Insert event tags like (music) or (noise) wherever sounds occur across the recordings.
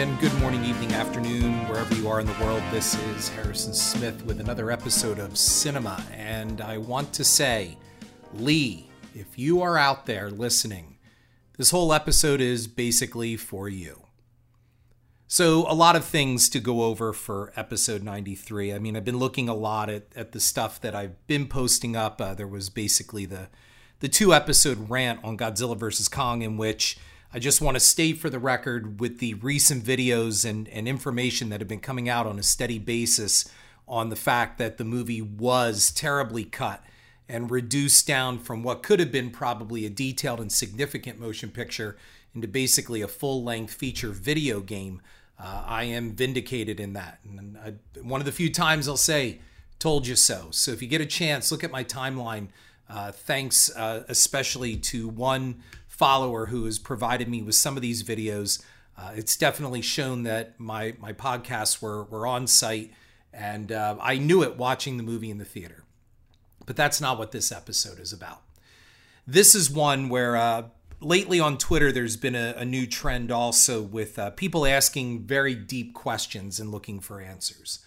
and good morning, evening, afternoon, wherever you are in the world. This is Harrison Smith with another episode of Cinema. And I want to say, Lee, if you are out there listening, this whole episode is basically for you. So, a lot of things to go over for episode 93. I mean, I've been looking a lot at, at the stuff that I've been posting up. Uh, there was basically the, the two episode rant on Godzilla vs. Kong, in which I just want to state for the record with the recent videos and, and information that have been coming out on a steady basis on the fact that the movie was terribly cut and reduced down from what could have been probably a detailed and significant motion picture into basically a full length feature video game. Uh, I am vindicated in that. And I, one of the few times I'll say, told you so. So if you get a chance, look at my timeline. Uh, thanks uh, especially to one follower who has provided me with some of these videos. Uh, it's definitely shown that my my podcasts were were on site, and uh, I knew it watching the movie in the theater. But that's not what this episode is about. This is one where uh, lately on Twitter there's been a, a new trend also with uh, people asking very deep questions and looking for answers.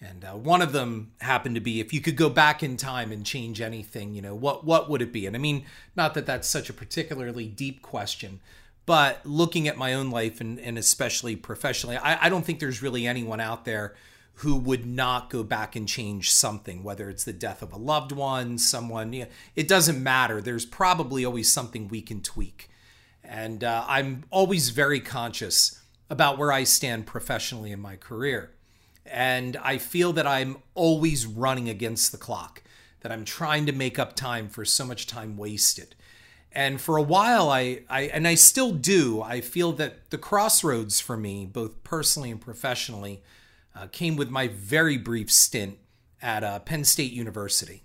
And uh, one of them happened to be if you could go back in time and change anything, you know, what what would it be? And I mean, not that that's such a particularly deep question, but looking at my own life and, and especially professionally, I, I don't think there's really anyone out there who would not go back and change something, whether it's the death of a loved one, someone, you know, it doesn't matter. There's probably always something we can tweak. And uh, I'm always very conscious about where I stand professionally in my career. And I feel that I'm always running against the clock, that I'm trying to make up time for so much time wasted. And for a while, I, I and I still do, I feel that the crossroads for me, both personally and professionally, uh, came with my very brief stint at uh, Penn State University.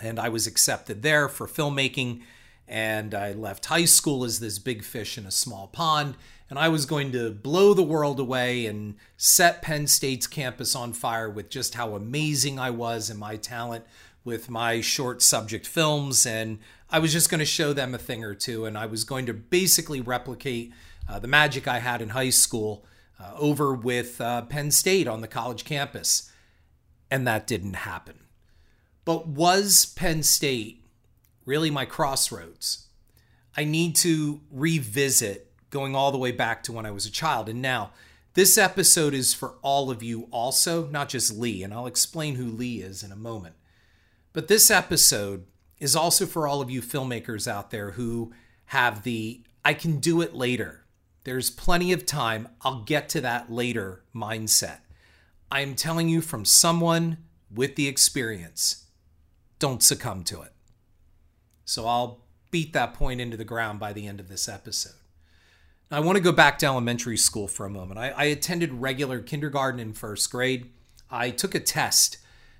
And I was accepted there for filmmaking. And I left high school as this big fish in a small pond and I was going to blow the world away and set Penn State's campus on fire with just how amazing I was and my talent with my short subject films. And I was just going to show them a thing or two. And I was going to basically replicate uh, the magic I had in high school uh, over with uh, Penn State on the college campus. And that didn't happen. But was Penn State really my crossroads? I need to revisit going all the way back to when I was a child. And now, this episode is for all of you also, not just Lee, and I'll explain who Lee is in a moment. But this episode is also for all of you filmmakers out there who have the I can do it later. There's plenty of time. I'll get to that later mindset. I am telling you from someone with the experience. Don't succumb to it. So I'll beat that point into the ground by the end of this episode. I want to go back to elementary school for a moment. I, I, attended regular kindergarten and first grade. I took a test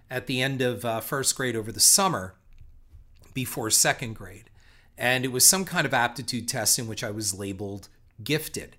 at the end of uh, first grade over the summer before second grade. And it was some kind of aptitude test in which I was labeled gifted.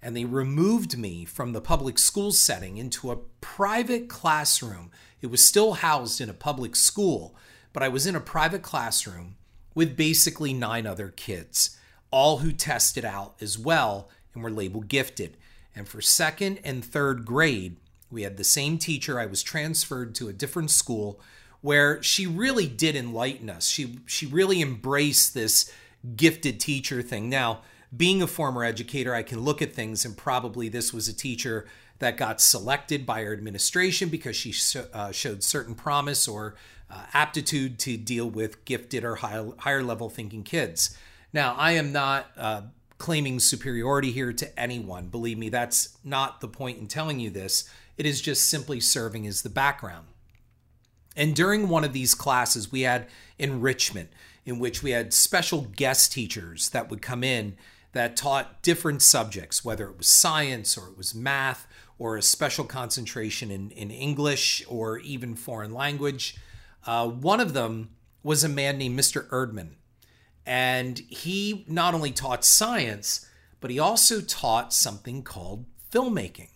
And they removed me from the public school setting into a private classroom. It was still housed in a public school, but I was in a private classroom with basically nine other kids all who tested out as well and were labeled gifted. And for second and third grade, we had the same teacher. I was transferred to a different school where she really did enlighten us. She she really embraced this gifted teacher thing. Now, being a former educator, I can look at things and probably this was a teacher that got selected by our administration because she uh, showed certain promise or uh, aptitude to deal with gifted or high, higher level thinking kids. Now, I am not uh, claiming superiority here to anyone. Believe me, that's not the point in telling you this. It is just simply serving as the background. And during one of these classes, we had enrichment, in which we had special guest teachers that would come in that taught different subjects, whether it was science or it was math or a special concentration in, in English or even foreign language. Uh, one of them was a man named Mr. Erdman. And he not only taught science, but he also taught something called filmmaking.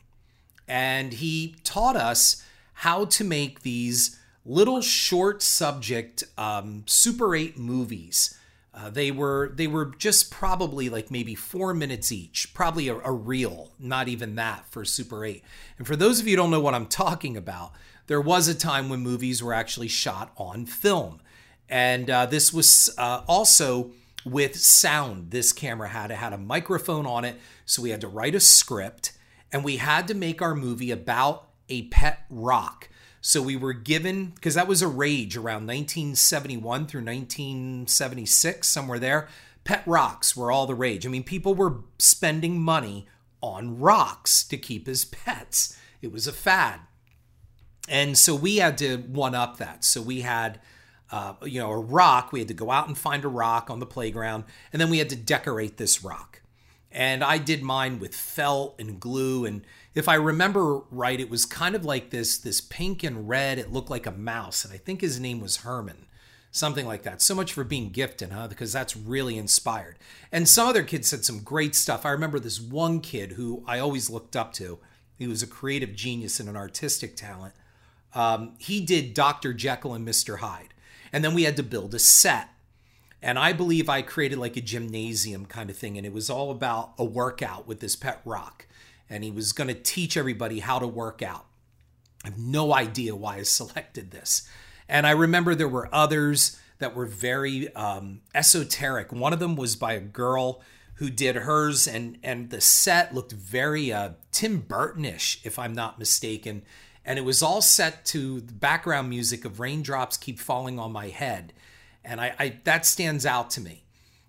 And he taught us how to make these little short subject um, Super 8 movies Uh, they were they were just probably like maybe four minutes each, probably a, a, reel, not even that for Super 8. And for those of you who don't know what I'm talking about, there was a time when movies were actually shot on film, and uh, this was uh, also with sound. This camera had it had a microphone on it, so we had to write a script, and we had to make our movie about a pet rock. So we were given, because that was a rage around 1971 through 1976, somewhere there. Pet rocks were all the rage. I mean, people were spending money on rocks to keep as pets. It was a fad. And so we had to one up that. So we had, uh, you know, a rock. We had to go out and find a rock on the playground, and then we had to decorate this rock. And I did mine with felt and glue and if I remember right, it was kind of like this this pink and red. It looked like a mouse, and I think his name was Herman, something like that. So much for being gifted, huh? Because that's really inspired. And some other kids said some great stuff. I remember this one kid who I always looked up to. He was a creative genius and an artistic talent. Um, he did Dr. Jekyll and Mr. Hyde, and then we had to build a set. And I believe I created like a gymnasium kind of thing, and it was all about a workout with this pet rock and he was going to teach everybody how to work out. I have no idea why I (laughs) selected this. And I remember there were others that were very um, esoteric. One of them was by a girl who did hers, and and the set looked very uh, Tim Burtonish, if I'm not mistaken. And it was all set to the background music of "Raindrops Keep Falling on My Head," and I, I that stands out to me.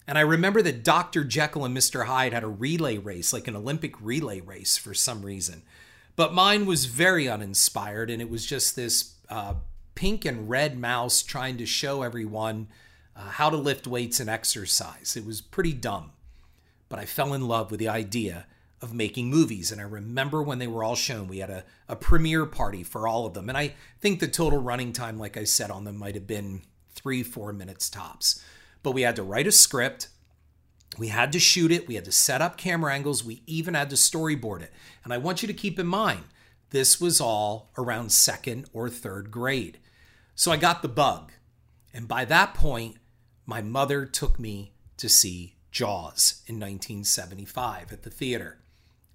And I remember that Dr. Jekyll and Mr. Hyde had a relay race, like an Olympic relay race for some reason. But mine was very uninspired, and it was just this uh, pink and red mouse trying to show everyone uh, how to lift weights and exercise. It was pretty dumb. But I fell in love with the idea of making movies. And I remember when they were all shown, we had a, a premiere party for all of them. And I think the total running time, like I said, on them might have been three, four minutes tops but we had to write a script. We had to shoot it. We had to set up camera angles. We even had to storyboard it. And I want you to keep in mind, this was all around second or third grade. So I got the bug. And by that point, my mother took me to see Jaws in 1975 at the theater.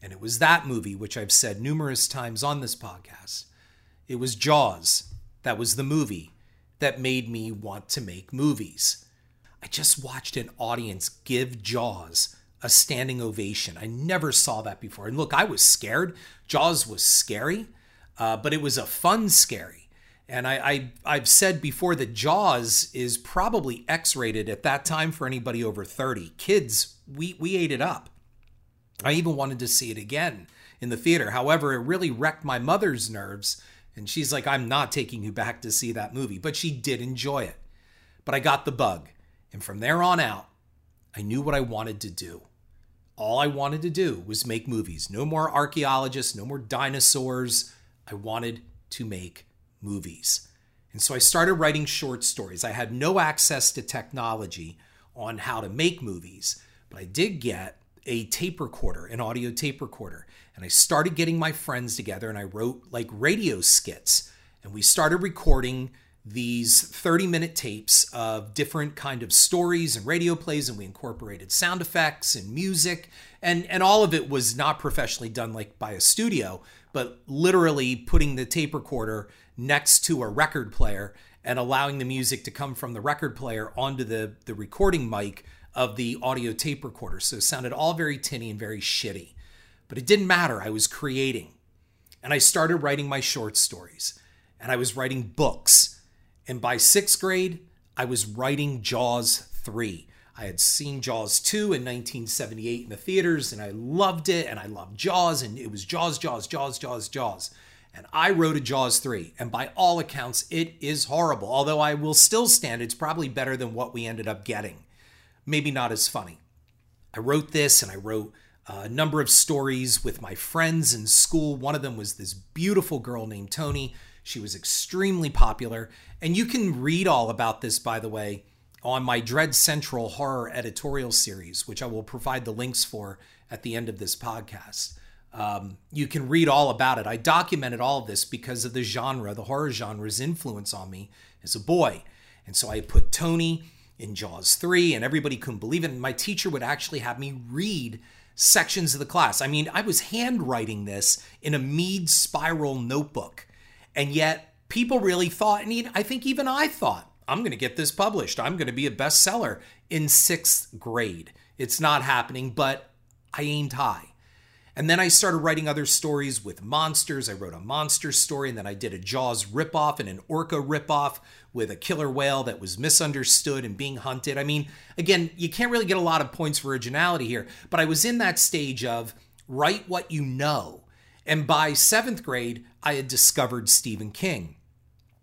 And it was that movie, which I've said numerous times on this podcast. It was Jaws that was the movie that made me want to make movies. I just watched an audience give Jaws a standing ovation. I never saw that before. And look, I was scared. Jaws was scary, uh, but it was a fun scary. And I, I have said before that Jaws is probably X-rated at that time for anybody over 30. Kids, we we ate it up. I even wanted to see it again in the theater. However, it really wrecked my mother's nerves, and she's like, "I'm not taking you back to see that movie." But she did enjoy it. But I got the bug. And from there on out, I knew what I wanted to do. All I wanted to do was make movies. No more archaeologists, no more dinosaurs. I wanted to make movies. And so I started writing short stories. I had no access to technology on how to make movies, but I did get a tape recorder, an audio tape recorder. And I started getting my friends together and I wrote like radio skits. And we started recording these 30 minute tapes of different kind of stories and radio plays and we incorporated sound effects and music and and all of it was not professionally done like by a studio but literally putting the tape recorder next to a record player and allowing the music to come from the record player onto the the recording mic of the audio tape recorder so it sounded all very tinny and very shitty but it didn't matter i was creating and i started writing my short stories and i was writing books and by sixth grade, I was writing Jaws 3. I had seen Jaws 2 in 1978 in the theaters and I loved it and I loved Jaws and it was Jaws, Jaws, Jaws, Jaws, Jaws. And I wrote a Jaws 3 and by all accounts it is horrible. Although I will still stand it's probably better than what we ended up getting. Maybe not as funny. I wrote this and I wrote a number of stories with my friends in school. One of them was this beautiful girl named Tony she was extremely popular. And you can read all about this, by the way, on my Dread Central horror editorial series, which I will provide the links for at the end of this podcast. Um, you can read all about it. I documented all of this because of the genre, the horror genre's influence on me as a boy. And so I put Tony in Jaws 3, and everybody couldn't believe it. And my teacher would actually have me read sections of the class. I mean, I was handwriting this in a Mead spiral notebook. And yet, people really thought, and I think even I thought, I'm going to get this published. I'm going to be a bestseller in sixth grade. It's not happening, but I aimed high. And then I started writing other stories with monsters. I wrote a monster story, and then I did a Jaws ripoff and an orca ripoff with a killer whale that was misunderstood and being hunted. I mean, again, you can't really get a lot of points for originality here, but I was in that stage of write what you know. And by seventh grade, I had discovered Stephen King.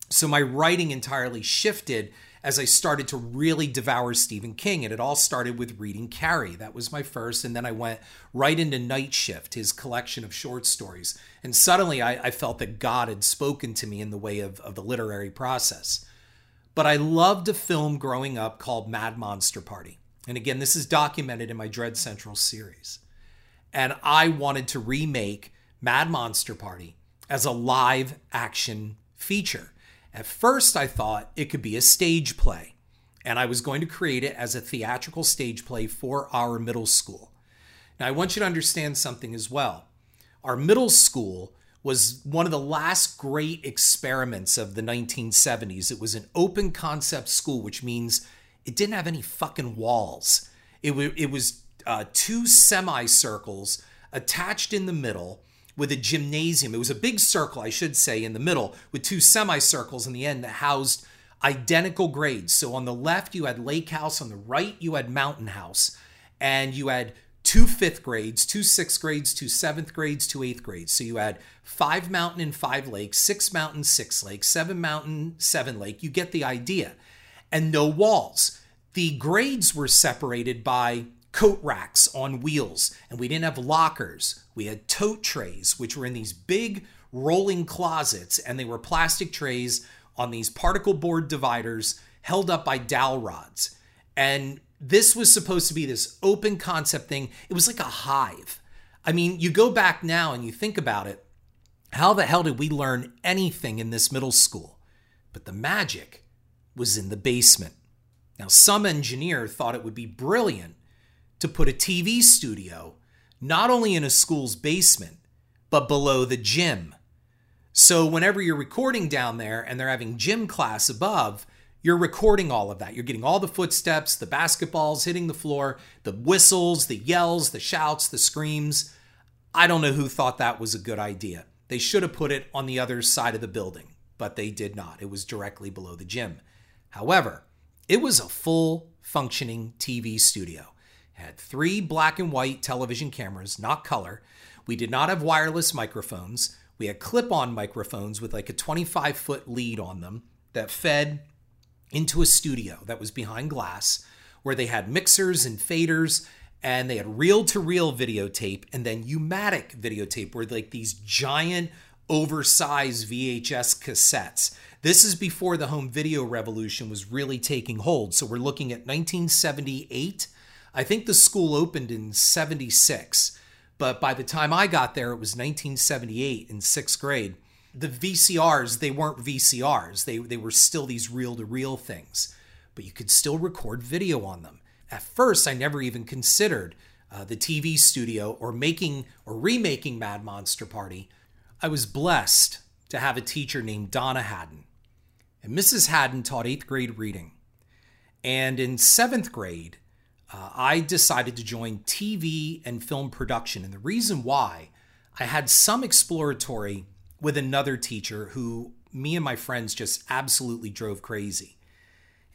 So my writing entirely shifted as I started to really devour Stephen King. And it all started with reading Carrie. That was my first. And then I went right into Night Shift, his collection of short stories. And suddenly I, I felt that God had spoken to me in the way of, of the literary process. But I loved a film growing up called Mad Monster Party. And again, this is documented in my Dread Central series. And I wanted to remake Mad Monster Party as a live action feature. At first, I thought it could be a stage play, and I was going to create it as a theatrical stage play for our middle school. Now, I want you to understand something as well. Our middle school was one of the last great experiments of the 1970s. It was an open concept school, which means it didn't have any fucking walls. It, w- it was uh, two semicircles attached in the middle with a gymnasium. It was a big circle, I should say, in the middle with two semicircles in the end that housed identical grades. So on the left, you had Lake House, on the right, you had Mountain House, and you had two fifth grades, two sixth grades, two seventh grades, two eighth grades. So you had five mountain and five lakes, six mountain, six lakes, seven mountain, seven lake. You get the idea. And no walls. The grades were separated by coat racks on wheels, and we didn't have lockers. We had tote trays, which were in these big rolling closets, and they were plastic trays on these particle board dividers held up by dowel rods. And this was supposed to be this open concept thing. It was like a hive. I mean, you go back now and you think about it. How the hell did we learn anything in this middle school? But the magic was in the basement. Now, some engineer thought it would be brilliant to put a TV studio not only in a school's basement, but below the gym. So whenever you're recording down there and they're having gym class above, you're recording all of that. You're getting all the footsteps, the basketballs hitting the floor, the whistles, the yells, the shouts, the screams. I don't know who thought that was a good idea. They should have put it on the other side of the building, but they did not. It was directly below the gym. However, it was a full functioning TV studio had three black and white television cameras, not color. We did not have wireless microphones. We had clip on microphones with like a 25 foot lead on them that fed into a studio that was behind glass where they had mixers and faders and they had reel to reel videotape and then U-matic videotape where like these giant oversized VHS cassettes. This is before the home video revolution was really taking hold. So we're looking at 1978 I think the school opened in 76, but by the time I got there, it was 1978 in sixth grade. The VCRs, they weren't VCRs, they, they were still these reel to reel things, but you could still record video on them. At first, I never even considered uh, the TV studio or making or remaking Mad Monster Party. I was blessed to have a teacher named Donna Haddon. And Mrs. Haddon taught eighth grade reading. And in seventh grade, uh, I decided to join TV and film production. And the reason why I had some exploratory with another teacher who me and my friends just absolutely drove crazy.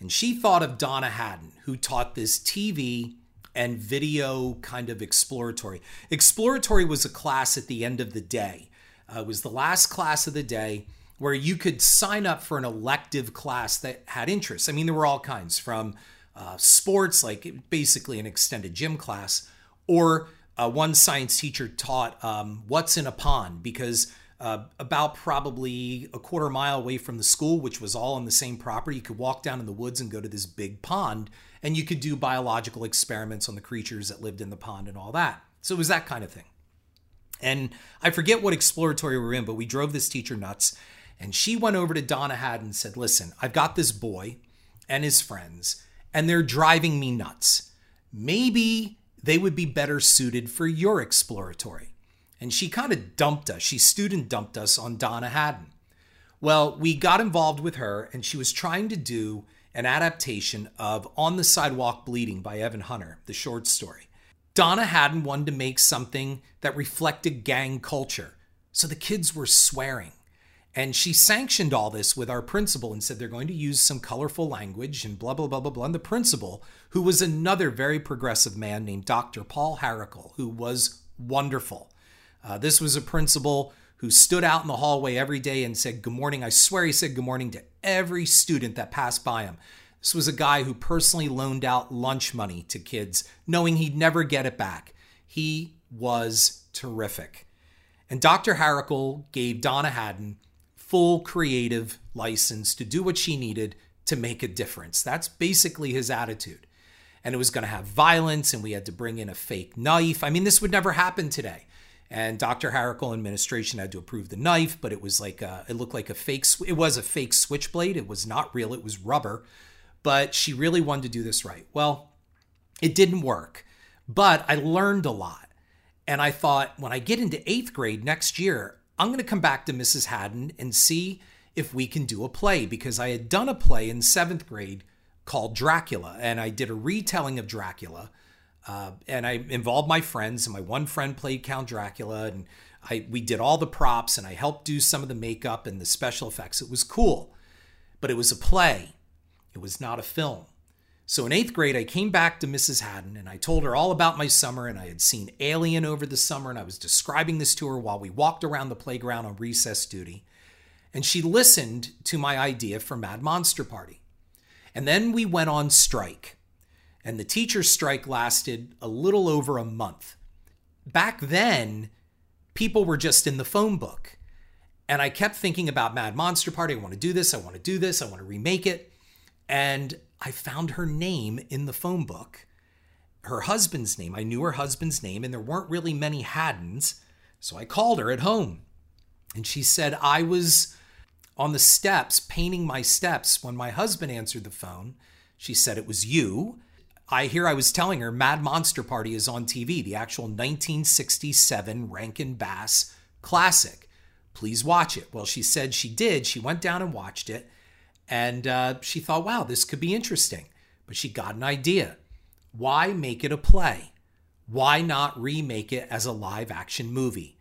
And she thought of Donna Haddon, who taught this TV and video kind of exploratory. Exploratory was a class at the end of the day. Uh, it was the last class of the day where you could sign up for an elective class that had interests. I mean, there were all kinds from uh, sports, like basically an extended gym class, or uh, one science teacher taught um, what's in a pond because uh, about probably a quarter mile away from the school, which was all on the same property, you could walk down in the woods and go to this big pond, and you could do biological experiments on the creatures that lived in the pond and all that. So it was that kind of thing. And I forget what exploratory we were in, but we drove this teacher nuts. And she went over to Donna Haddon and said, Listen, I've got this boy and his friends, and they're driving me nuts. Maybe they would be better suited for your exploratory. And she kind of dumped us. She student dumped us on Donna Haddon. Well, we got involved with her, and she was trying to do an adaptation of On the Sidewalk Bleeding by Evan Hunter, the short story. Donna Haddon wanted to make something that reflected gang culture. So the kids were swearing. And she sanctioned all this with our principal and said they're going to use some colorful language and blah, blah, blah, blah, blah. And the principal, who was another very progressive man named Dr. Paul Harricle, who was wonderful. Uh, this was a principal who stood out in the hallway every day and said, Good morning. I swear he said good morning to every student that passed by him. This was a guy who personally loaned out lunch money to kids, knowing he'd never get it back. He was terrific. And Dr. Harricle gave Donna Haddon full creative license to do what she needed to make a difference. That's basically his attitude. And it was going to have violence, and we had to bring in a fake knife. I mean, this would never happen today. And Dr. Harricle administration had to approve the knife, but it was like a, it looked like a fake. It was a fake switchblade. It was not real. It was rubber. But she really wanted to do this right. Well, it didn't work, but I learned a lot. And I thought when I get into eighth grade next year, I'm going to come back to Mrs. Haddon and see if we can do a play because I had done a play in seventh grade called Dracula, and I did a retelling of Dracula. Uh, and I involved my friends, and my one friend played Count Dracula, and I we did all the props, and I helped do some of the makeup and the special effects. It was cool, but it was a play. It was not a film. So in eighth grade, I came back to Mrs. Haddon and I told her all about my summer. And I had seen Alien over the summer, and I was describing this to her while we walked around the playground on recess duty. And she listened to my idea for Mad Monster Party. And then we went on strike. And the teacher's strike lasted a little over a month. Back then, people were just in the phone book. And I kept thinking about Mad Monster Party. I want to do this. I want to do this. I want to remake it. And I found her name in the phone book, her husband's name. I knew her husband's name, and there weren't really many Haddons. So I called her at home. And she said, I was on the steps painting my steps when my husband answered the phone. She said, It was you. I hear I was telling her Mad Monster Party is on TV, the actual 1967 Rankin Bass classic. Please watch it. Well, she said she did. She went down and watched it. And uh, she thought, wow, this could be interesting. But she got an idea. Why make it a play? Why not remake it as a live action movie?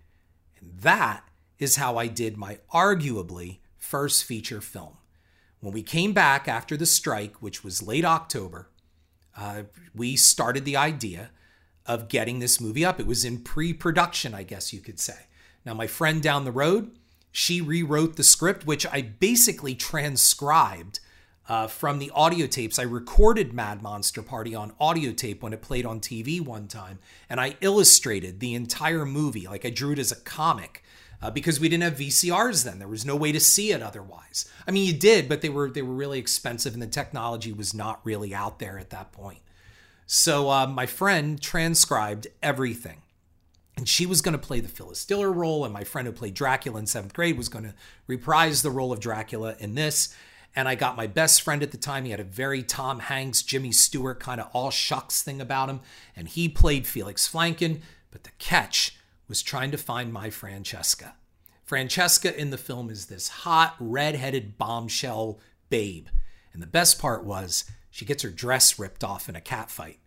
And that is how I did my arguably first feature film. When we came back after the strike, which was late October, uh, we started the idea of getting this movie up. It was in pre production, I guess you could say. Now, my friend down the road, she rewrote the script, which I basically transcribed uh, from the audio tapes. I recorded Mad Monster Party on audio tape when it played on TV one time, and I illustrated the entire movie. Like I drew it as a comic. Uh, because we didn't have VCRs then, there was no way to see it otherwise. I mean, you did, but they were they were really expensive, and the technology was not really out there at that point. So uh, my friend transcribed everything and she was going to play the Phyllis Diller role, and my friend who played Dracula in seventh grade was going to reprise the role of Dracula in this. And I got my best friend at the time. He had a very Tom Hanks, Jimmy Stewart kind of all shucks thing about him, and he played Felix Flanken. But the catch was trying to find my Francesca. Francesca in the film is this hot, red-headed bombshell babe. And the best part was she gets her dress ripped off in a cat fight.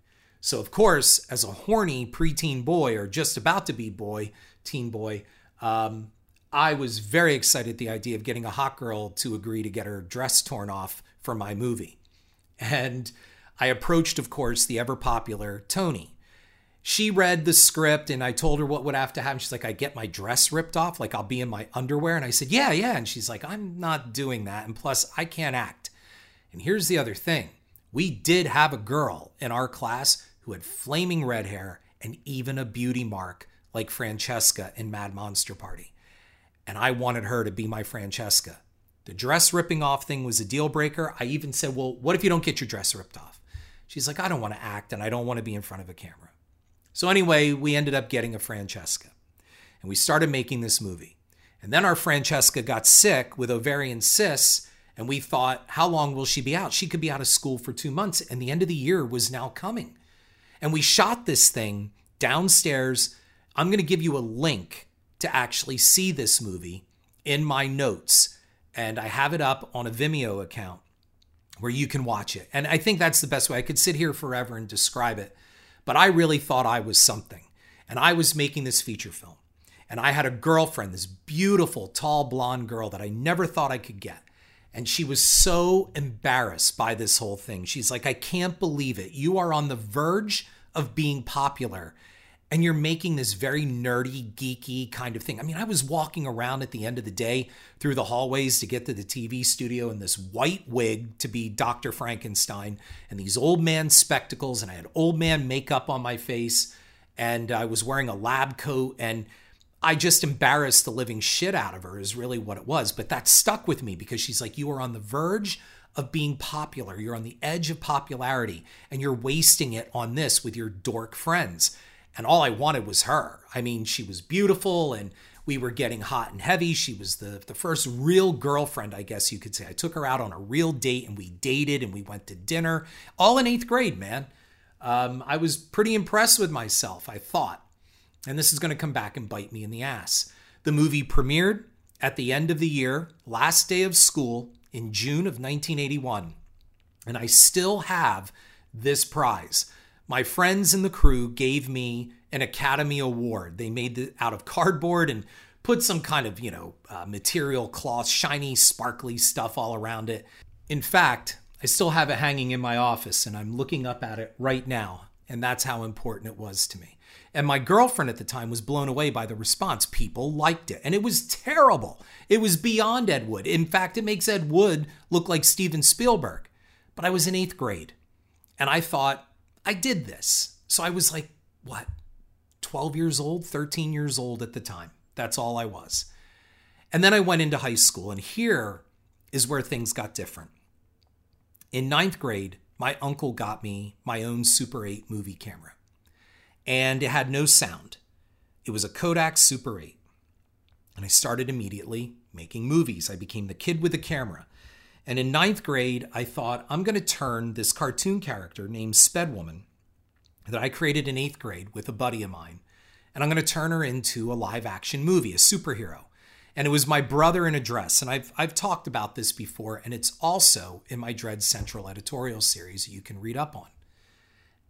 So, of course, as a horny preteen boy or just about to be boy, teen boy, um, I was very excited at the idea of getting a hot girl to agree to get her dress torn off for my movie. And I approached, of course, the ever popular Tony. She read the script and I told her what would have to happen. She's like, I get my dress ripped off, like I'll be in my underwear. And I said, Yeah, yeah. And she's like, I'm not doing that. And plus, I can't act. And here's the other thing we did have a girl in our class who had flaming red hair and even a beauty mark like Francesca in Mad Monster Party. And I wanted her to be my Francesca. The dress ripping off thing was a deal breaker. I even said, Well, what if you don't get your dress ripped off? She's like, I don't want to act and I don't want to be in front of a camera. So, anyway, we ended up getting a Francesca and we started making this movie. And then our Francesca got sick with ovarian cysts And we thought, how long will she be out? She could be out of school for two months. And the end of the year was now coming. And we shot this thing downstairs. I'm going to give you a link to actually see this movie in my notes. And I have it up on a Vimeo account where you can watch it. And I think that's the best way. I could sit here forever and describe it, but I really thought I was something. And I was making this feature film. And I had a girlfriend, this beautiful, tall, blonde girl that I never thought I could get. And she was so embarrassed by this whole thing. She's like, I can't believe it. You are on the verge of being popular and you're making this very nerdy, geeky kind of thing. I mean, I was walking around at the end of the day through the hallways to get to the TV studio in this white wig to be Dr. Frankenstein and these old man spectacles, and I had old man makeup on my face, and I was wearing a lab coat, and I just embarrassed the living shit out of her, is really what it was. But that stuck with me because she's like, You are on the verge of being popular. You're on the edge of popularity, and you're wasting it on this with your dork friends and all I wanted was her. I mean, she was beautiful and we were getting hot and heavy. She was the, the first real girlfriend, I guess you could say. I took her out on a real date and we dated and we went to dinner, all in eighth grade, man. Um, I was pretty impressed with myself, I thought. And this is going to come back and bite me in the ass. The movie premiered at the end of the year, last day of school in June of 1981. And I still have this prize. My friends in the crew gave me an Academy Award. They made it out of cardboard and put some kind of, you know, uh, material cloth, shiny, sparkly stuff all around it. In fact, I still have it hanging in my office and I'm looking up at it right now. And that's how important it was to me. And my girlfriend at the time was blown away by the response. People liked it. And it was terrible. It was beyond Ed Wood. In fact, it makes Ed Wood look like Steven Spielberg. But I was in eighth grade. And I thought, I did this. So I was like, what, 12 years old, 13 years old at the time. That's all I was. And then I went into high school, and here is where things got different. In ninth grade, my uncle got me my own Super 8 movie camera, and it had no sound. It was a Kodak Super 8. And I started immediately making movies. I became the kid with the camera. And in ninth grade, I thought, I'm going to turn this cartoon character named Spedwoman that I created in eighth grade with a buddy of mine, and I'm going to turn her into a live action movie, a superhero. And it was my brother in a dress. And I've, I've talked about this before, and it's also in my Dread Central editorial series you can read up on.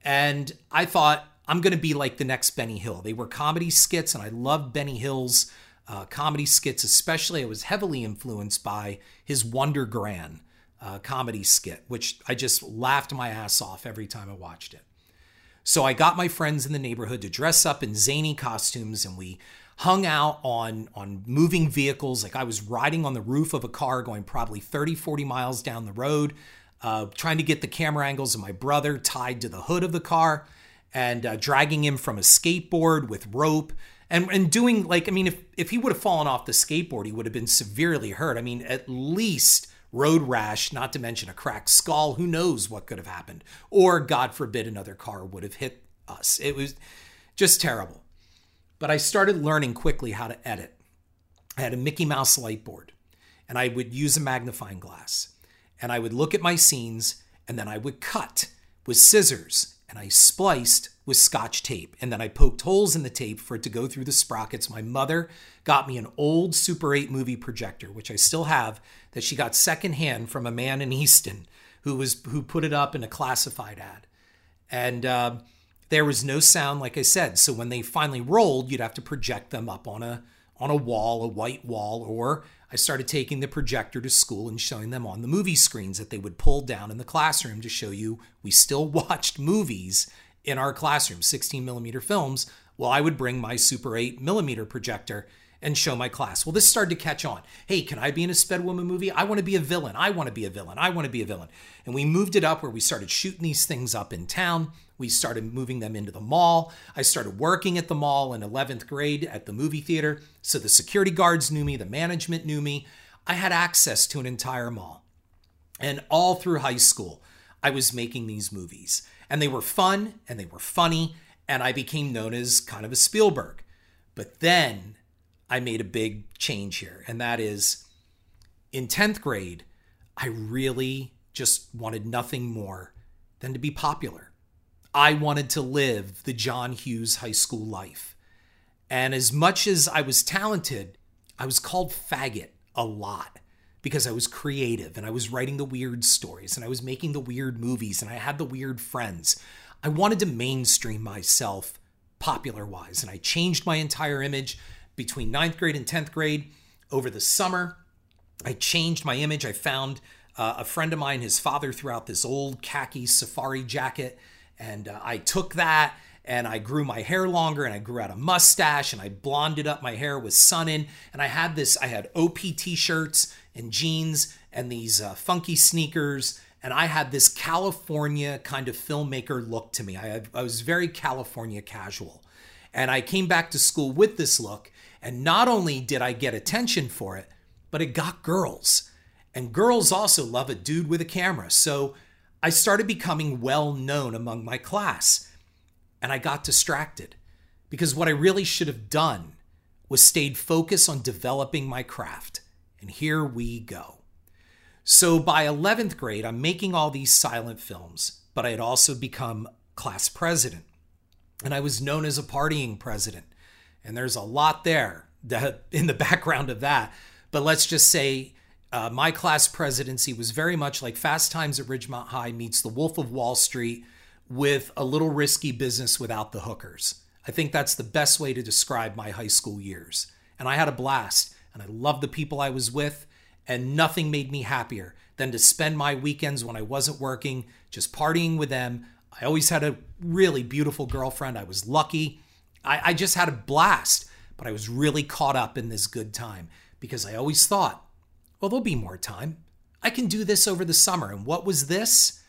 And I thought, I'm going to be like the next Benny Hill. They were comedy skits, and I loved Benny Hill's uh, comedy skits, especially. I was heavily influenced by his Wonder Gran uh, comedy skit, which I just laughed my ass off every time I watched it. So I got my friends in the neighborhood to dress up in zany costumes, and we hung out on on moving vehicles. Like I was riding on the roof of a car, going probably 30, 40 miles down the road, uh, trying to get the camera angles of my brother tied to the hood of the car, and uh, dragging him from a skateboard with rope and and doing like I mean if if he would have fallen off the skateboard he would have been severely hurt. I mean at least road rash, not to mention a cracked skull, who knows what could have happened or god forbid another car would have hit us. It was just terrible. But I started learning quickly how to edit. I had a Mickey Mouse light board and I would use a magnifying glass and I would look at my scenes and then I would cut with scissors and I spliced with scotch tape. And then I poked holes in the tape for it to go through the sprockets. My mother got me an old Super 8 movie projector, which I still have, that she got secondhand from a man in Easton who was who put it up in a classified ad. And uh, there was no sound, like I said. So when they finally rolled, you'd have to project them up on a on a wall, a white wall, or I started taking the projector to school and showing them on the movie screens that they would pull down in the classroom to show you we still (laughs) watched movies in our classroom, 16 millimeter films, Well, I would bring my Super 8 millimeter projector and show my class. Well, this started to catch on. Hey, can I be in a Sped Woman movie? I want to be a villain. I want to be a villain. I want to be a villain. And we moved it up where we started shooting these things up in town. We started moving them into the mall. I started working at the mall in 11th grade at the movie theater. So the security guards knew me, the management knew me. I had access to an entire mall. And all through high school, I was making these movies. And they were fun and they were funny. And I became known as kind of a Spielberg. But then I made a big change here. And that is in 10th grade, I really just wanted nothing more than to be popular. I wanted to live the John Hughes high school life. And as much as I was talented, I was called faggot a lot because I was creative and I was writing the weird stories and I was making the weird movies and I had the weird friends. I wanted to mainstream myself popular wise and I changed my entire image between ninth grade and 10th grade over the summer. I changed my image. I found uh, a friend of mine, his father threw out this old khaki safari jacket, and uh, I took that and I grew my hair longer and I grew out a mustache and I blonded up my hair with sun in. And I had this, I had OP t shirts and jeans and these uh, funky sneakers. And I had this California kind of filmmaker look to me. I, I was very California casual. And I came back to school with this look. And not only did I get attention for it, but it got girls. And girls also love a dude with a camera. So I started becoming well known among my class. And I got distracted because what I really should have done was stayed focused on developing my craft. And here we go. So by 11th grade, I'm making all these silent films, but I had also become class president. And I was known as a partying president. And there's a lot there that, (laughs) in the background of that. But let's just say uh, my class presidency was very much like Fast Times at Ridgemont High meets The Wolf of Wall Street with a little risky business without the hookers. I think that's the best way to describe my high school years. And I had a blast, and I loved the people I was with, and nothing made me happier than to spend my weekends when I wasn't working just partying with them. I always had a really beautiful girlfriend. I was lucky. I, I just had a blast, but I was really caught up in this good time because I always thought, well, there'll be more time. I can do this over the summer. And what was this?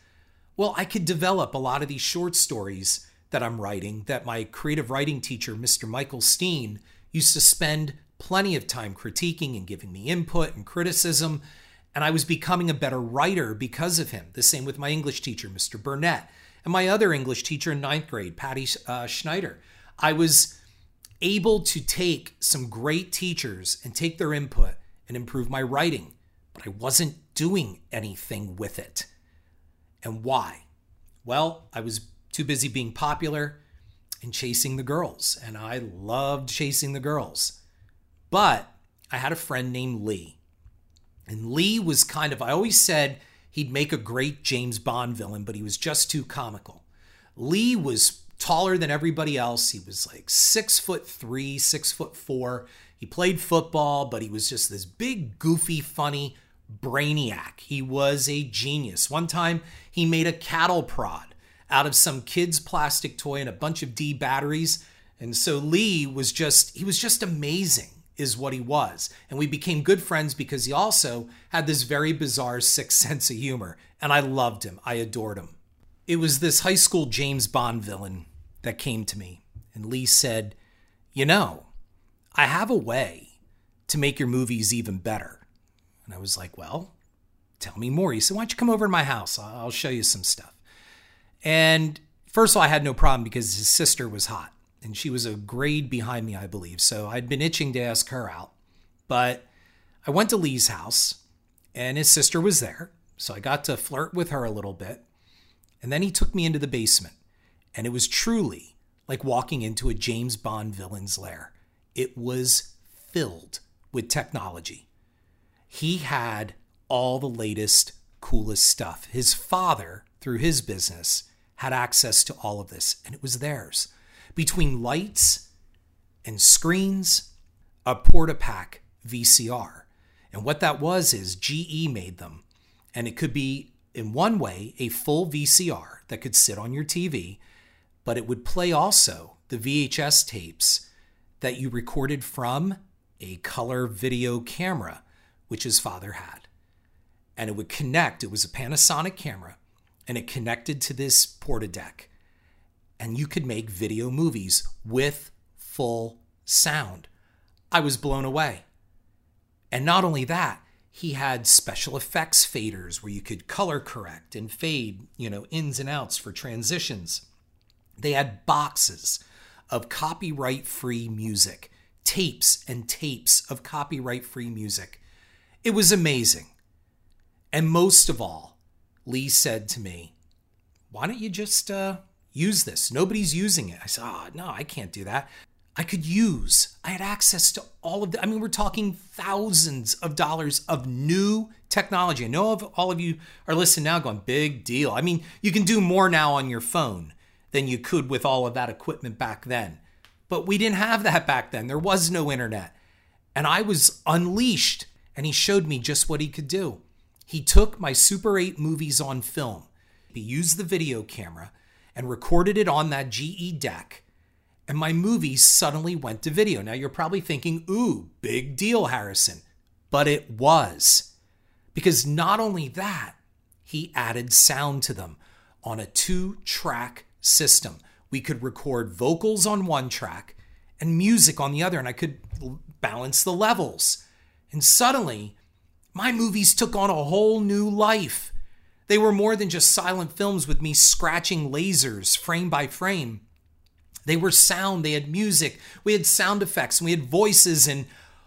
Well, I could develop a lot of these short stories that I'm writing that my creative writing teacher, Mr. Michael Steen, used to spend plenty of time critiquing and giving me input and criticism. And I was becoming a better writer because of him. The same with my English teacher, Mr. Burnett, and my other English teacher in ninth grade, Patty uh, Schneider. I was able to take some great teachers and take their input and improve my writing, but I wasn't doing anything with it. And why? Well, I was too busy being popular and chasing the girls, and I loved chasing the girls. But I had a friend named Lee. And Lee was kind of, I always said he'd make a great James Bond villain, but he was just too comical. Lee was taller than everybody else. He was like six foot three, six foot four. He played football, but he was just this big, goofy, funny brainiac. He was a genius. One time he made a cattle prod out of some kid's plastic toy and a bunch of D batteries. And so Lee was just, he was just amazing, is what he was. And we became good friends because he also had this very bizarre sixth (laughs) sense of humor. And I loved him, I adored him. It was this high school James Bond villain that came to me. And Lee said, You know, I have a way to make your movies even better. And I was like, Well, tell me more. He said, Why don't you come over to my house? I'll show you some stuff. And first of all, I had no problem because his sister was hot and she was a grade behind me, I believe. So I'd been itching to ask her out. But I went to Lee's house and his sister was there. So I got to flirt with her a little bit. And then he took me into the basement, and it was truly like walking into a James Bond villain's lair. It was filled with technology. He had all the latest, coolest stuff. His father, through his business, had access to all of this, and it was theirs. Between lights and screens, a Portapak VCR. And what that was is GE made them. And it could be in one way a full VCR that could sit on your TV, but it would play also the VHS tapes that you recorded from a color video camera, which his father had. And it would connect, it was a Panasonic camera, and it connected to this Portadeck. And you could make video movies with full sound. I was blown away. And not only that, he had special effects faders where you could color correct and fade, you know, ins and outs for transitions. They had boxes of copyright free music, tapes and tapes of copyright free music. It was amazing. And most of all, Lee said to me, Why don't you just uh, use this? Nobody's using it. I said, Oh, no, I can't do that. I could use. I had access to all of the, I mean, we're talking thousands of dollars of new technology. I know of all of you are listening now going, big deal. I mean, you can do more now on your phone than you could with all of that equipment back then. But we didn't have that back then. There was no internet. And I was unleashed, and he showed me just what he could do. He took my Super 8 movies on film, he used the video camera and recorded it on that GE deck and my movies suddenly went to video. Now you're probably thinking, ooh, big deal, Harrison. But it was. Because not only that, he added sound to them on a two track system. We could record vocals on one track and music on the other, and I could balance the levels. And suddenly, my movies took on a whole new life. They were more than just silent films with me scratching lasers frame by frame. They were sound, they had music, we had sound effects, and we had voices, and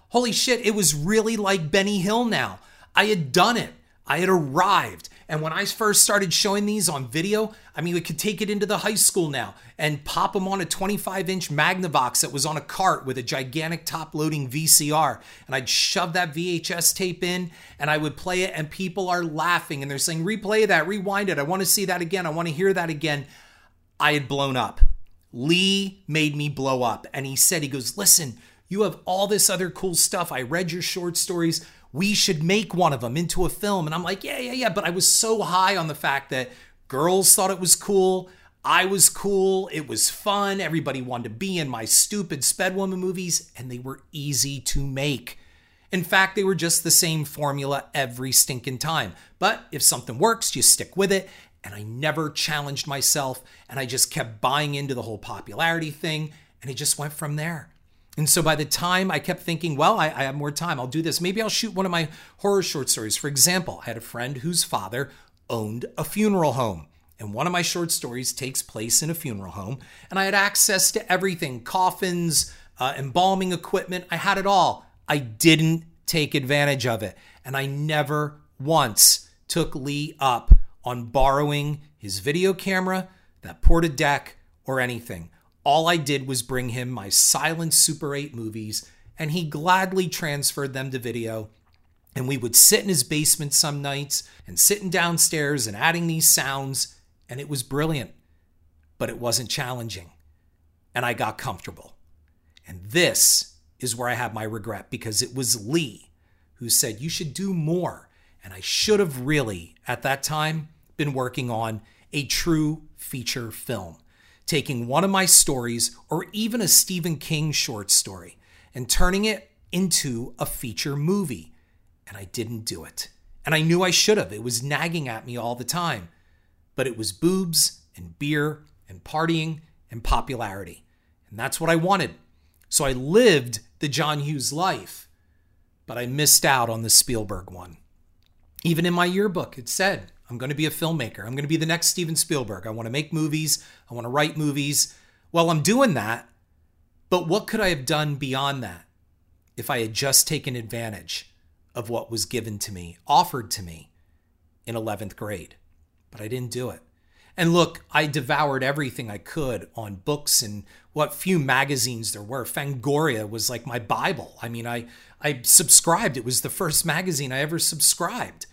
holy shit, it was really like Benny Hill now. I had done it. I had arrived. And when I first started showing these on video, I mean, we could take it into the high school now and pop them on a 25 inch Magnavox that was on a cart with a gigantic top loading VCR. And I'd shove that VHS tape in and I would play it, and people are laughing and they're saying, replay that, rewind it. I want to see that again. I want to hear that again. I had blown up. Lee made me blow up. And he said, he goes, listen, you have all this other cool stuff. I read your short stories. We should make one of them into a film. And I'm like, yeah, yeah, yeah. But I was so high on the fact that girls thought it was cool. I was cool. It was fun. Everybody wanted to be in my stupid Sped Woman movies, and they were easy to make. In fact, they were just the same formula every stinking time. But if something works, you stick with it and I never challenged myself and I just kept buying into the whole popularity thing and it just went from there. And so by the time I kept thinking, well, I, I, have more time, I'll do this. Maybe I'll shoot one of my horror short stories. For example, I had a friend whose father owned a funeral home. And one of my short stories takes place in a funeral home. And I had access to everything coffins, uh, embalming equipment. I had it all. I didn't take advantage of it. And I never once took Lee up on borrowing his video camera, that ported deck, or anything. All I did was bring him my silent Super 8 movies, and he gladly transferred them to video. And we would sit in his basement some nights and sitting downstairs and adding these sounds, and it was brilliant. But it wasn't challenging. And I got comfortable. And this is where I have my regret because it was Lee who said, You should do more and I should have really, at that time, been working on a true feature film, taking one of my stories or even a Stephen King short story and turning it into a feature movie. And I didn't do it. And I knew I should have. It was nagging at me all the time. But it was boobs and beer and partying and popularity. And that's what I wanted. So I lived the John Hughes life, but I missed out on the Spielberg one. Even in my yearbook, it said, I'm going to be a filmmaker. I'm going to be the next Steven Spielberg. I want to make movies. I want to write movies. Well, I'm doing that. But what could I have done beyond that if I had just taken advantage of what was given to me, offered to me in 11th grade? But I didn't do it. And look, I devoured everything I could on books and what few magazines there were. Fangoria was like my Bible. I mean, I, I subscribed. It was the first magazine I ever subscribed.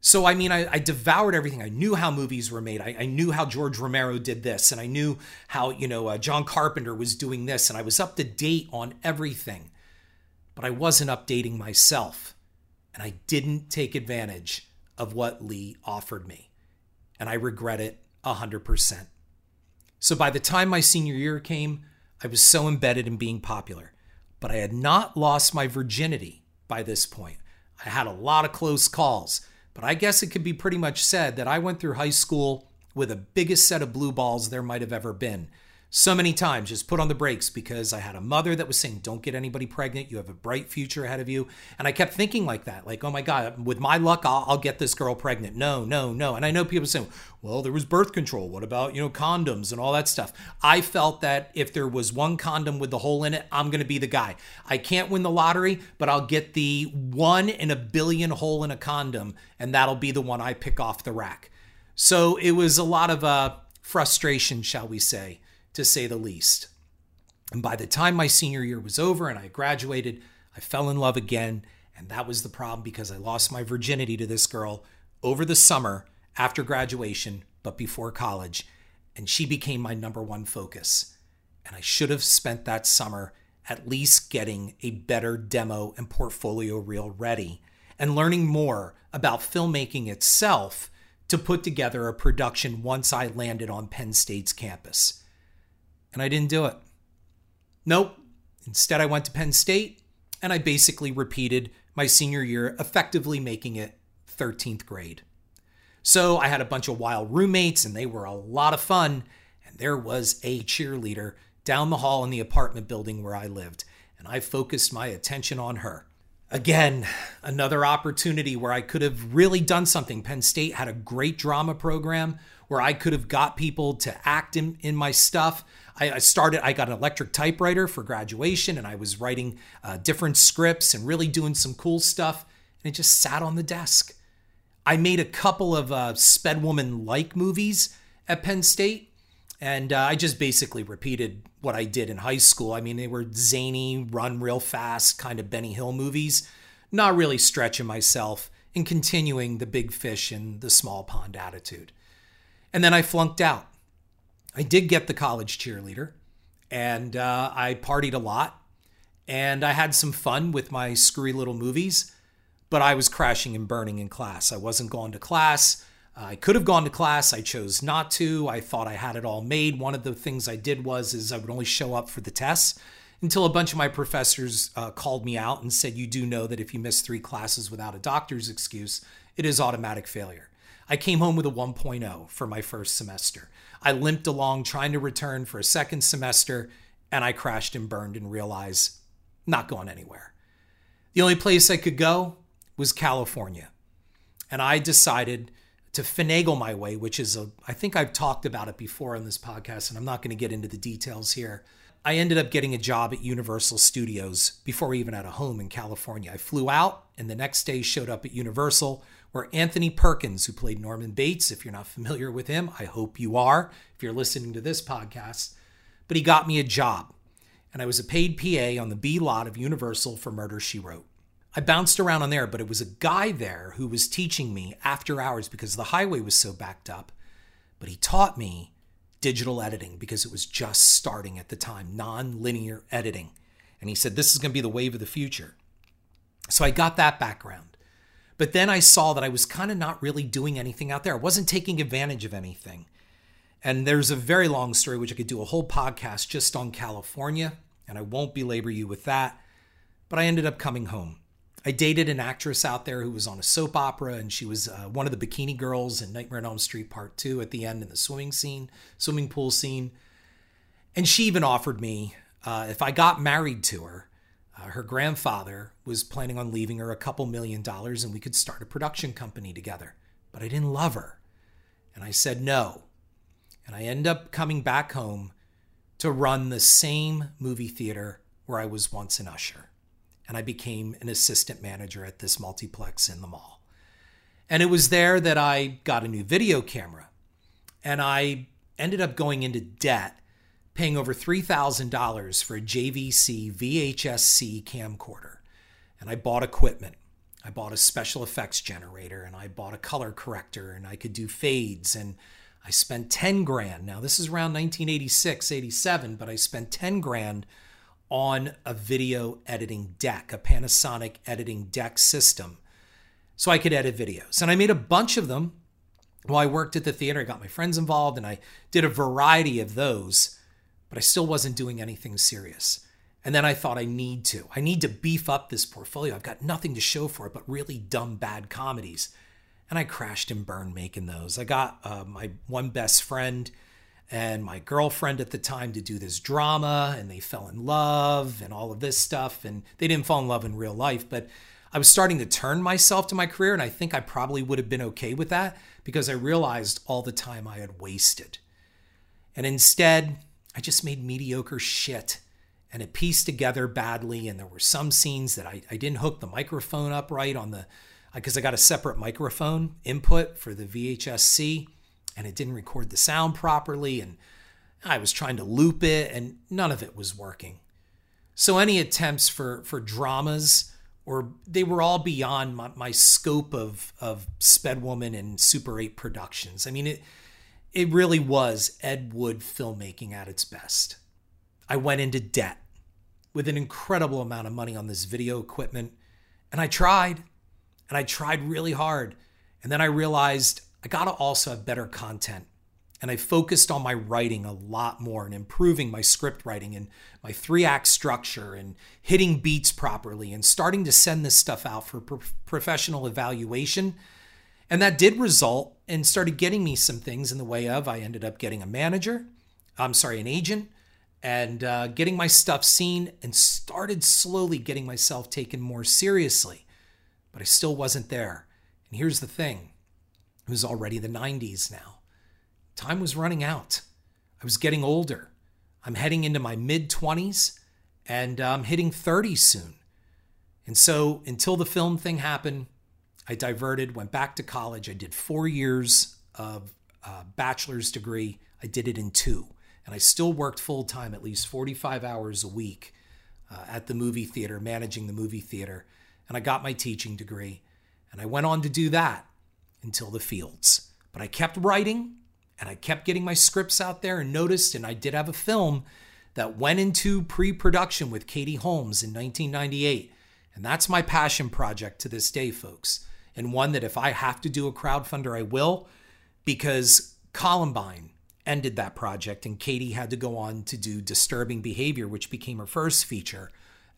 So, I mean, I, I, devoured everything. I knew how movies were made. I, I, knew how George Romero did this, and I knew how, you know, uh, John Carpenter was doing this, and I was up to date on everything. But I wasn't updating myself, and I didn't take advantage of what Lee offered me. And I regret it 100%. So, by the time my senior year came, I was so embedded in being popular. But I had not lost my virginity by this point. I had a lot of close calls but I guess it could be pretty much said that I went through high school with the biggest set of blue balls there might have ever been so many times just put on the brakes because I had a mother that was saying, Don't get anybody pregnant. You have a bright future ahead of you. And I kept thinking like that, like, Oh my God, with my luck, I'll, I'll get this girl pregnant. No, no, no. And I know people saying, Well, there was birth control. What about, you know, condoms and all that stuff? I felt that if there was one condom with the hole in it, I'm going to be the guy. I can't win the lottery, but I'll get the one in a billion hole in a condom, and that'll be the one I pick off the rack. So it was a lot of uh, frustration, shall we say to say the least. And by the time my senior year was over and I graduated, I fell in love again. And that was the problem because I lost my virginity to this girl over the summer after graduation, but before college. And she became my number one focus. And I should have spent that summer at least getting a better demo and portfolio reel ready and learning more about filmmaking itself to put together a production once I landed on Penn State's campus and I didn't do it. Nope. Instead, I went to Penn State and I basically repeated my senior year, effectively making it 13th grade. So I had a bunch of wild roommates and they were a lot of fun. And there was a cheerleader down the hall in the apartment building where I lived. And I focused my attention on her. Again, another opportunity where I could have really done something. Penn State had a great drama program where I could have got people to act in, in my stuff. I, started, I got an electric typewriter for graduation and I was writing uh, different scripts and really doing some cool stuff. And it just sat on the desk. I made a couple of uh, Spedwoman like movies at Penn State. And uh, I just basically repeated what I did in high school. I mean, they were zany, run real fast, kind of Benny Hill movies. Not really stretching myself and continuing the big fish in the small pond attitude. And then I flunked out. I did get the college cheerleader, and uh, I partied a lot, and I had some fun with my screwy little movies, but I was crashing and burning in class. I wasn't going to class. I could have gone to class. I chose not to. I thought I had it all made. One of the things I did was is I would only show up for the tests until a bunch of my professors uh, called me out and said, "You do know that if you miss three classes without a doctor's excuse, it is automatic failure." I came home with a 1.0 for my first semester. I limped along trying to return for a second semester, and I crashed and burned and realized not going anywhere. The only place I could go was California. And I decided to finagle my way, which is a, I think I've talked about it before on this podcast, and I'm not going to get into the details here. I ended up getting a job at Universal Studios before even had a home in California. I flew out and the next day showed up at Universal where Anthony Perkins, who played Norman Bates, if you're not familiar with him, I hope you are if you're listening to this podcast, but he got me a job. And I was a paid PA on the B lot of Universal for Murder She Wrote. I bounced around on there, but it was a guy there who was teaching me after hours because the highway was so backed up. But he taught me digital editing because it was just starting at the time, non linear editing. And he said, This is going to be the wave of the future. So I got that background. But then I saw that I was kind of not really doing anything out there. I wasn't taking advantage of anything. And there's a very long story, which I could do a whole podcast just on California, and I won't belabor you with that. But I ended up coming home. I dated an actress out there who was on a soap opera, and she was uh, one of the bikini girls in Nightmare on Elm Street Part 2 at the end in the swimming scene, swimming pool scene. And she even offered me, uh, if I got married to her, uh, her grandfather was planning on leaving her a couple million dollars and we could start a production company together. But I didn't love her. And I said no. And I end up coming back home to run the same movie theater where I was once an usher. And I became an assistant manager at this multiplex in the mall. And it was there that I got a new video camera. And I ended up going into debt paying over $3,000 for a JVC VHS-C camcorder. And I bought equipment. I bought a special effects generator and I bought a color corrector and I could do fades and I spent 10 grand. Now this is around 1986, 87, but I spent 10 grand on a video editing deck, a Panasonic editing deck system so I could edit videos. And I made a bunch of them while I worked at the theater. I got my friends involved and I did a variety of those but I still wasn't doing anything serious. And then I thought I need to. I need to beef up this portfolio. I've got nothing to show for it but really dumb, bad comedies. And I crashed and burned making those. I got uh, my one best friend and my girlfriend at the time to do this drama, and they fell in love and all of this stuff. And they didn't fall in love in real life, but I was starting to turn myself to my career, and I think I probably would have been okay with that because I realized all the time I had wasted. And instead, I just made mediocre shit and it pieced together badly. And there were some scenes that I, I didn't hook the microphone up right on the, because I got a separate microphone input for the VHS-C and it didn't record the sound properly. And I was trying to loop it and none of it was working. So any attempts for, for dramas, or they were all beyond my, my scope of, of Sped Woman and Super 8 productions. I mean, it, it really was Ed Wood filmmaking at its best. I went into debt with an incredible amount of money on this video equipment. And I tried, and I tried really hard. And then I realized I got to also have better content. And I focused on my writing a lot more and improving my script writing and my three act structure and hitting beats properly and starting to send this stuff out for pro- professional evaluation. And that did result and started getting me some things in the way of I ended up getting a manager, I'm sorry, an agent and uh, getting my stuff seen and started slowly getting myself taken more seriously. But I still wasn't there. And here's the thing it was already the 90s now. Time was running out. I was getting older. I'm heading into my mid 20s and I'm hitting 30 soon. And so until the film thing happened, I diverted, went back to college. I did four years of uh, bachelor's degree. I did it in two and I still worked full time, at least 45 hours a week uh, at the movie theater, managing the movie theater. And I got my teaching degree. And I went on to do that until the fields. But I kept writing and I kept getting my scripts out there and noticed, and I did have a film that went into pre production with Katie Holmes in 1998. And that's my passion project to this day, folks. And one that if I have to do a crowdfunder, I will, because Columbine ended that project, and Katie had to go on to do Disturbing Behavior, which became her first feature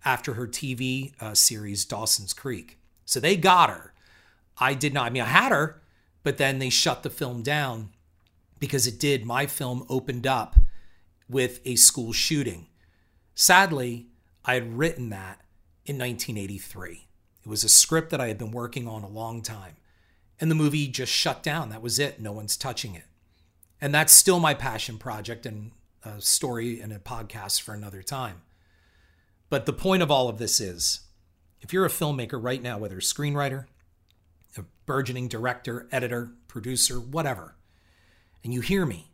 after her TV uh, series Dawson's Creek. So they got her. I did not. I mean, I had her, but then they shut the film down because it did. My film opened up with a school shooting. Sadly, I had written that in 1983. It was a script that I had been working on a long time. And the movie just shut down. That was it. No one's touching it. And that's still my passion project and a story and a podcast for another time. But the point of all of this is if you're a filmmaker right now, whether a screenwriter, a burgeoning director, editor, producer, whatever, and you hear me,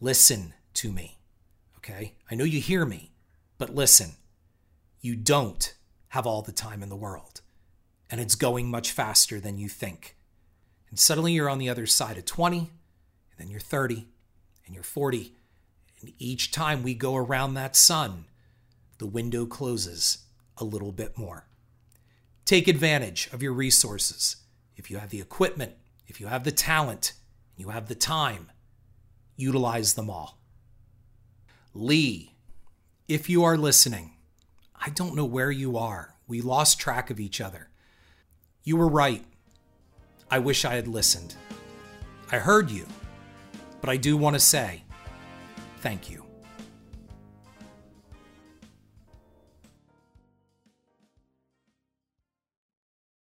listen to me. Okay? I know you hear me, but listen. You don't have all the time in the world, and it's going much faster than you think. And suddenly you're on the other side of 20, and then you're 30 and you're 40. And each time we go around that sun, the window closes a little bit more. Take advantage of your resources. If you have the equipment, if you have the talent, you have the time, utilize them all. Lee, if you are listening, I don't know where you are. We lost track of each other. You were right. I wish I had listened. I heard you. But I do want to say thank you.